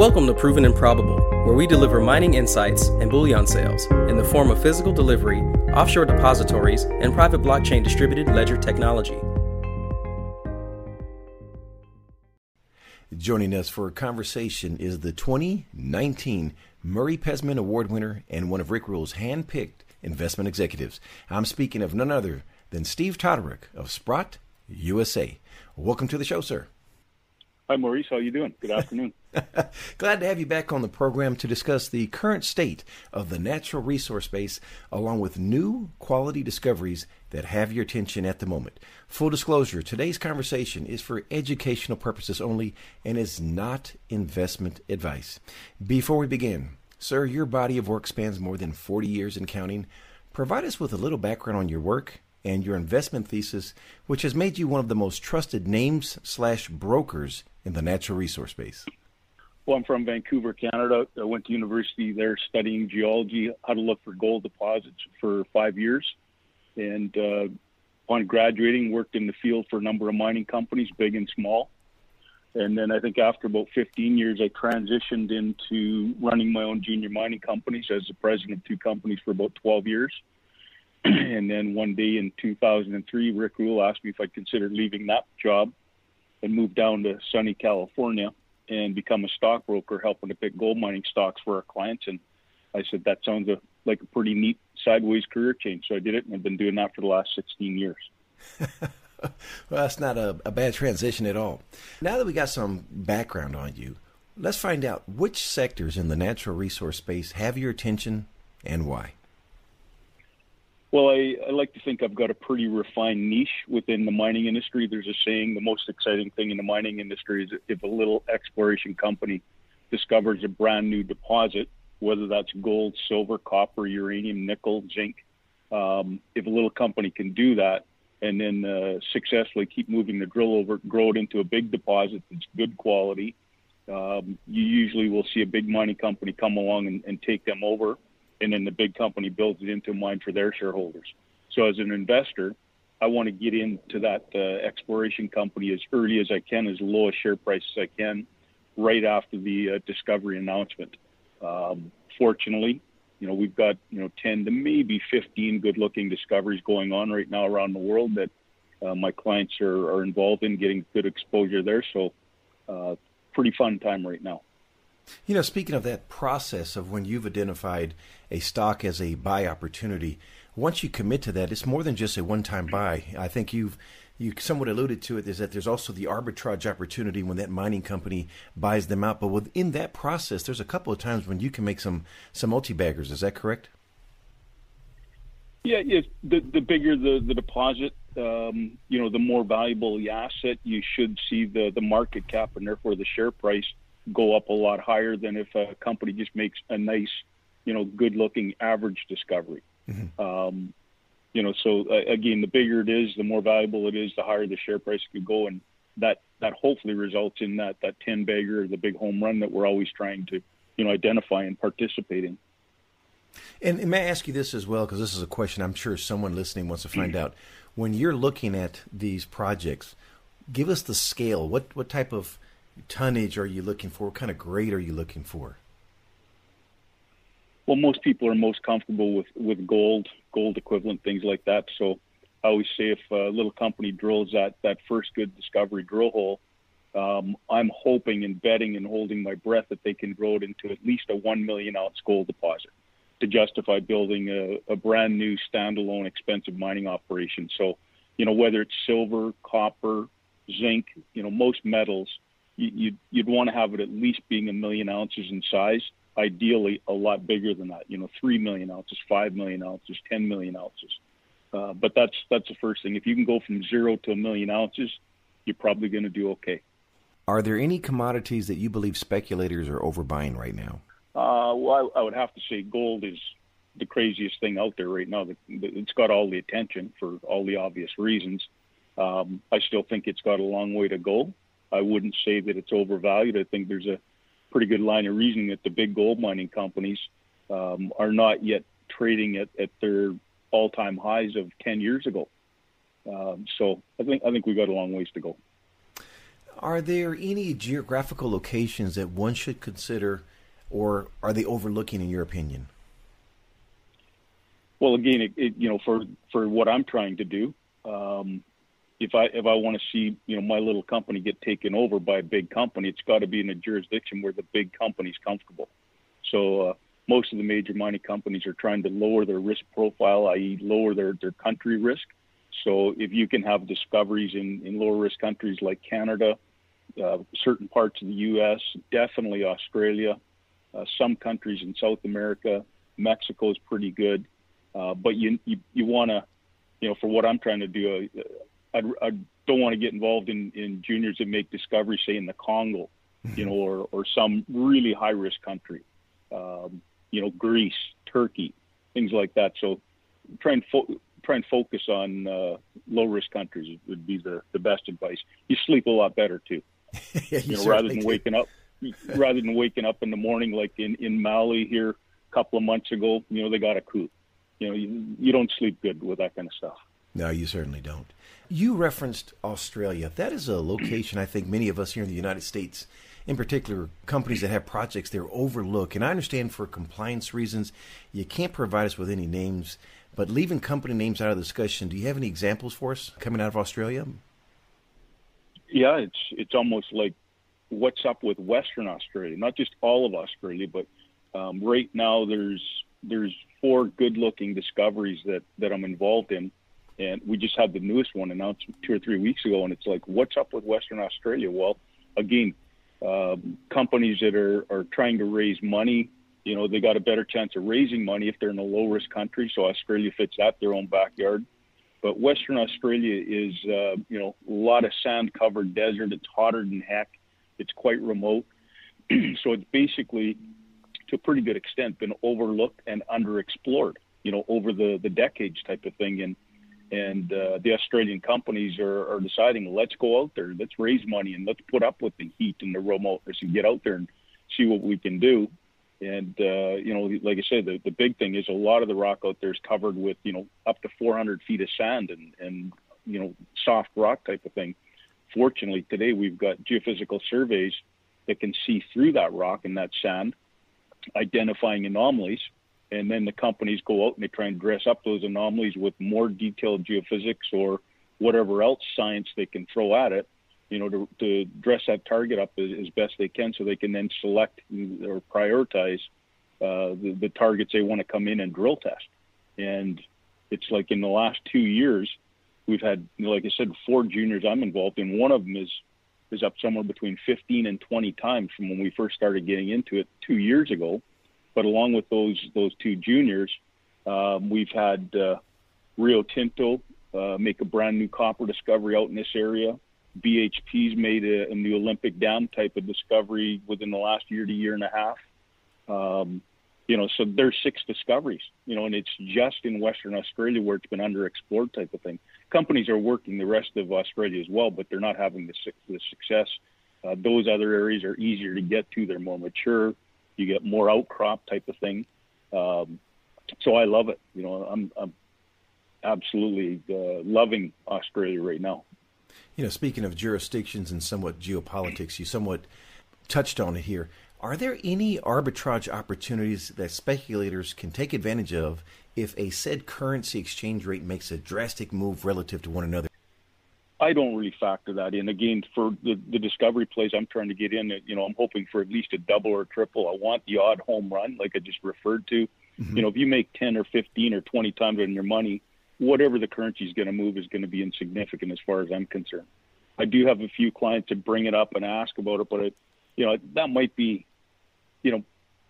Welcome to Proven and Probable, where we deliver mining insights and bullion sales in the form of physical delivery, offshore depositories, and private blockchain distributed ledger technology. Joining us for a conversation is the 2019 Murray Pezim Award winner and one of Rick Rule's hand-picked investment executives. I'm speaking of none other than Steve Todoruk of Sprott USA. Welcome to the show, sir. Hi, Maurice. How are you doing? Good afternoon. Glad to have you back on the program to discuss the current state of the natural resource space, along with new quality discoveries that have your attention at the moment. Full disclosure today's conversation is for educational purposes only and is not investment advice. Before we begin, sir, your body of work spans more than 40 years and counting. Provide us with a little background on your work and your investment thesis, which has made you one of the most trusted names slash brokers in the natural resource space? Well, I'm from Vancouver, Canada. I went to university there studying geology, how to look for gold deposits for five years. And uh, upon graduating, worked in the field for a number of mining companies, big and small. And then I think after about 15 years, I transitioned into running my own junior mining companies as the president of two companies for about 12 years. and then one day in 2003, Rick Rule asked me if I'd consider leaving that job and move down to sunny California and become a stockbroker, helping to pick gold mining stocks for our clients. And I said that sounds a, like a pretty neat sideways career change. So I did it, and I've been doing that for the last 16 years. well, that's not a, a bad transition at all. Now that we got some background on you, let's find out which sectors in the natural resource space have your attention and why. Well, I, I like to think I've got a pretty refined niche within the mining industry. There's a saying the most exciting thing in the mining industry is if a little exploration company discovers a brand new deposit, whether that's gold, silver, copper, uranium, nickel, zinc. Um, if a little company can do that and then uh, successfully keep moving the drill over, grow it into a big deposit that's good quality, um, you usually will see a big mining company come along and, and take them over and then the big company builds it into mine for their shareholders. So as an investor, I want to get into that uh, exploration company as early as I can, as low a share price as I can, right after the uh, discovery announcement. Um, fortunately, you know we've got you know 10 to maybe 15 good-looking discoveries going on right now around the world that uh, my clients are, are involved in, getting good exposure there. So, uh, pretty fun time right now. You know, speaking of that process of when you've identified a stock as a buy opportunity, once you commit to that, it's more than just a one-time buy. I think you've you somewhat alluded to it is that there's also the arbitrage opportunity when that mining company buys them out. But within that process, there's a couple of times when you can make some some multi-baggers. Is that correct? Yeah, yes. The the bigger the the deposit, um, you know, the more valuable the asset. You should see the the market cap and therefore the share price go up a lot higher than if a company just makes a nice, you know, good looking average discovery. Mm-hmm. Um, you know, so uh, again, the bigger it is, the more valuable it is, the higher the share price could go, and that that hopefully results in that that ten bagger, the big home run that we're always trying to, you know, identify and participate in. And, and may I ask you this as well, because this is a question I'm sure someone listening wants to find out. When you're looking at these projects, give us the scale. What what type of tonnage are you looking for? What kind of grade are you looking for? Well, most people are most comfortable with, with gold, gold equivalent things like that. So I always say if a little company drills that, that first good discovery drill hole, um, I'm hoping and betting and holding my breath that they can grow it into at least a 1 million ounce gold deposit to justify building a, a brand new standalone expensive mining operation. So, you know, whether it's silver, copper, zinc, you know, most metals – you'd, you'd want to have it at least being a million ounces in size. Ideally, a lot bigger than that. You know, three million ounces, five million ounces, ten million ounces. Uh, but that's that's the first thing. If you can go from zero to a million ounces, you're probably going to do okay. Are there any commodities that you believe speculators are overbuying right now? Uh, well, I, I would have to say gold is the craziest thing out there right now. It's got all the attention for all the obvious reasons. Um, I still think it's got a long way to go. I wouldn't say that it's overvalued. I think there's a pretty good line of reasoning that the big gold mining companies um, are not yet trading at, at their all-time highs of 10 years ago. Um, so I think I think we've got a long ways to go. Are there any geographical locations that one should consider, or are they overlooking, in your opinion? Well, again, it, it, you know, for for what I'm trying to do, um, if I if I want to see you know my little company get taken over by a big company, it's got to be in a jurisdiction where the big company's comfortable. So uh, most of the major mining companies are trying to lower their risk profile, i.e., lower their their country risk. So if you can have discoveries in in lower risk countries like Canada, uh, certain parts of the U.S., definitely Australia, uh, some countries in South America, Mexico is pretty good. Uh, but you you, you want to, you know, for what I'm trying to do, uh, I, I don't want to get involved in, in juniors that make discoveries, say in the Congo, mm-hmm. you know, or or some really high risk country, um, you know, Greece, Turkey, things like that. So try and fo- try and focus on uh, low risk countries would be the the best advice. You sleep a lot better too. yeah, you, you know, rather than waking up rather than waking up in the morning like in in Mali here a couple of months ago, you know, they got a coup you know, you, you don't sleep good with that kind of stuff. No, you certainly don't. You referenced Australia. That is a location I think many of us here in the United States, in particular, companies that have projects there overlook. And I understand for compliance reasons, you can't provide us with any names, but leaving company names out of the discussion, do you have any examples for us coming out of Australia? Yeah, it's it's almost like what's up with Western Australia, not just all of Australia, but um, right now there's there's four good-looking discoveries that that I'm involved in, and we just had the newest one announced two or three weeks ago, and it's like, what's up with Western Australia? Well, again, uh, companies that are are trying to raise money, you know, they got a better chance of raising money if they're in a low-risk country. So Australia fits that their own backyard. But Western Australia is, uh, you know, a lot of sand-covered desert. It's hotter than heck. It's quite remote. so it's basically to a pretty good extent been overlooked and underexplored, you know, over the, the decades type of thing. And and uh, the Australian companies are, are deciding, let's go out there, let's raise money, and let's put up with the heat and the remoteness, and get out there and see what we can do. And uh, you know, like I said, the, the big thing is a lot of the rock out there is covered with you know up to 400 feet of sand and and you know soft rock type of thing. Fortunately, today we've got geophysical surveys that can see through that rock and that sand identifying anomalies. And then the companies go out and they try and dress up those anomalies with more detailed geophysics or whatever else science they can throw at it, you know, to, to dress that target up as, as best they can so they can then select or prioritize uh, the, the targets they want to come in and drill test. And it's like in the last two years, we've had, like I said, four juniors I'm involved in. One of them is is up somewhere between 15 and 20 times from when we first started getting into it two years ago. But along with those those two juniors, um, we've had uh, Rio Tinto uh, make a brand new copper discovery out in this area. BHP's made a, a new Olympic Dam type of discovery within the last year to year and a half. Um, you know, so there's six discoveries, you know, and it's just in Western Australia where it's been underexplored type of thing. Companies are working the rest of Australia as well, but they're not having the, the success. Uh, those other areas are easier to get to. They're more mature. You get more outcrop type of thing. Um, so I love it. You know, I'm, I'm absolutely uh, loving Australia right now. You know, speaking of jurisdictions and somewhat geopolitics, you somewhat touched on it here. Are there any arbitrage opportunities that speculators can take advantage of if a said currency exchange rate makes a drastic move relative to one another? I don't really factor that in. Again, for the, the discovery plays I'm trying to get in, you know, I'm hoping for at least a double or a triple. I want the odd home run, like I just referred to. Mm-hmm. You know, if you make 10 or 15 or 20 times on your money, whatever the currency is going to move is going to be insignificant as far as I'm concerned. I do have a few clients that bring it up and ask about it, but it, you know, that might be you know,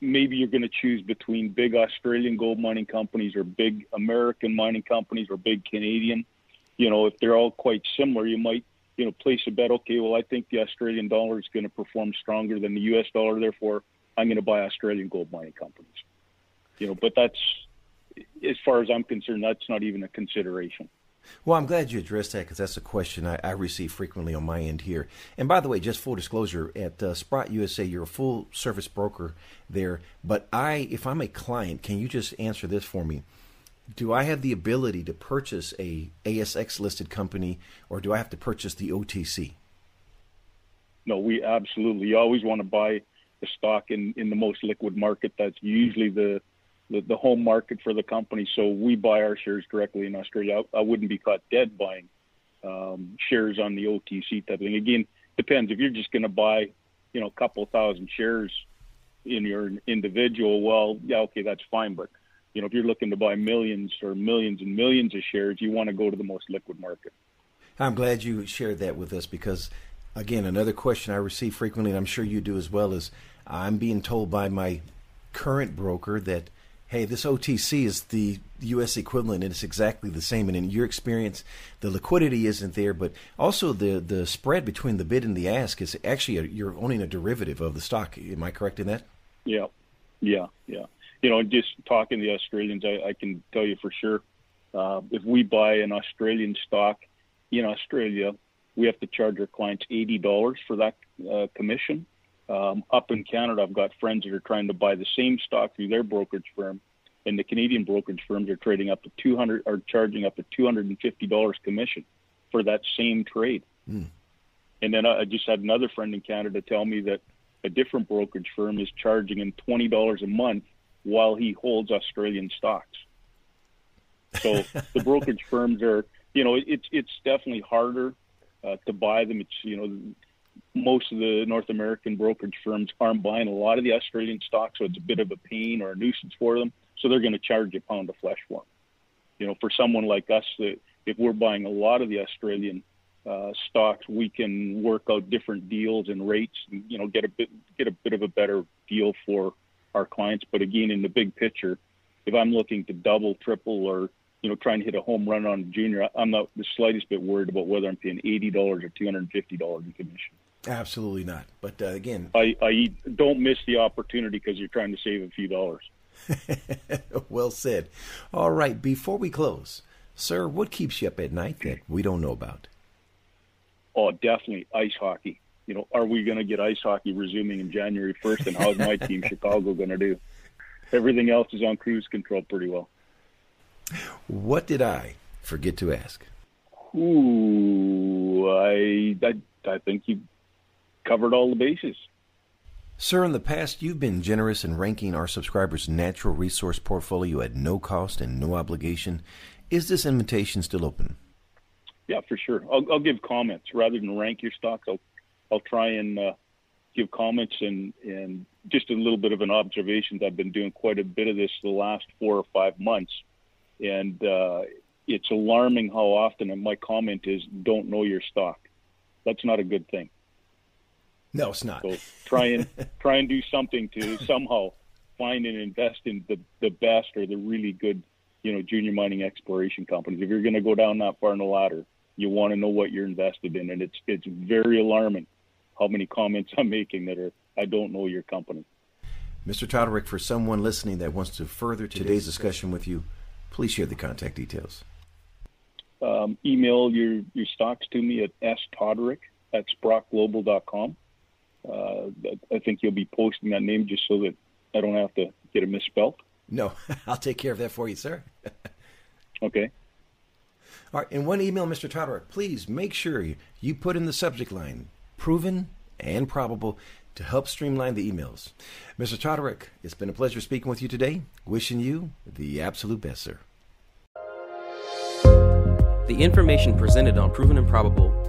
maybe you're going to choose between big Australian gold mining companies or big American mining companies or big Canadian. You know, if they're all quite similar, you might, you know, place a bet. Okay, well, I think the Australian dollar is going to perform stronger than the U.S. dollar. Therefore, I'm going to buy Australian gold mining companies. You know, but that's, as far as I'm concerned, that's not even a consideration. Well, I'm glad you addressed that because that's a question I, I, receive frequently on my end here. And by the way, just full disclosure, at uh, Sprott USA, you're a full service broker there. But I, if I'm a client, can you just answer this for me? Do I have the ability to purchase a ASX listed company, or do I have to purchase the OTC? no, we absolutely always want to buy the stock in, in the most liquid market. That's usually the, the, the home market for the company. So we buy our shares directly in Australia. I, I wouldn't be caught dead buying um, shares on the OTC type thing. Again, depends if you're just going to buy, you know, a couple thousand shares in your individual. Well, yeah, okay, that's fine. But you know, if you're looking to buy millions or millions and millions of shares, you want to go to the most liquid market. I'm glad you shared that with us because, again, another question I receive frequently, and I'm sure you do as well, is I'm being told by my current broker that, hey, this OTC is the U.S. equivalent, and it's exactly the same. And in your experience, the liquidity isn't there, but also the the spread between the bid and the ask is actually a, you're owning a derivative of the stock. Am I correct in that? Yeah, yeah, yeah. You know, just talking to the Australians, I, I can tell you for sure, uh, if we buy an Australian stock in Australia, we have to charge our clients eighty dollars for that uh, commission. Um, up in Canada, I've got friends that are trying to buy the same stock through their brokerage firm, and the Canadian brokerage firms are trading up to two hundred, are charging up to two hundred and fifty dollars commission for that same trade. Mm. And then I just had another friend in Canada tell me that a different brokerage firm is charging him twenty dollars a month while he holds Australian stocks. So the brokerage firms are you know, it's it's definitely harder uh, to buy them. It's you know, most of the North American brokerage firms aren't buying a lot of the Australian stocks, so it's a bit of a pain or a nuisance for them. So they're going to charge a pound of flesh for them. You know, for someone like us, that if we're buying a lot of the Australian uh, stocks, we can work out different deals and rates, and you know, get a bit get a bit of a better deal for our clients. But again, in the big picture, if I'm looking to double, triple, or you know, trying to hit a home run on a junior, I'm not the slightest bit worried about whether I'm paying eighty dollars or two hundred and fifty dollars in commission. Absolutely not. But uh, again, I, I don't miss the opportunity because you're trying to save a few dollars. well said. All right, before we close, sir, what keeps you up at night that we don't know about? Oh, definitely ice hockey. You know, are we going to get ice hockey resuming in January 1st? And how's my team, Chicago, going to do? Everything else is on cruise control pretty well. What did I forget to ask? Ooh, I, I, I think you covered all the bases. Sir, in the past, you've been generous in ranking our subscribers' natural resource portfolio at no cost and no obligation. Is this invitation still open? Yeah, for sure. I'll, I'll give comments rather than rank your stocks. I'll, I'll try and uh, give comments and, and just a little bit of an observation. I've been doing quite a bit of this the last four or five months and uh, it's alarming how often. And my comment is, don't know your stock. That's not a good thing. No, it's not. So try and try and do something to somehow find and invest in the the best or the really good, you know, junior mining exploration companies. If you're going to go down that far in the ladder, you want to know what you're invested in, and it's it's very alarming how many comments I'm making that are I don't know your company. Mr. Todoruk, for someone listening that wants to further today's discussion with you, Please share the contact details. Um, email your, your stocks to me at stodoruk at sprottglobal.com. Uh, I think you'll be posting that name just so that I don't have to get it misspelled. No, I'll take care of that for you, sir. okay. All right, in one email, Mr. Todoruk, please make sure you put in the subject line proven and probable to help streamline the emails. Mr. Todoruk, it's been a pleasure speaking with you today. Wishing you the absolute best, sir. The information presented on Proven and Probable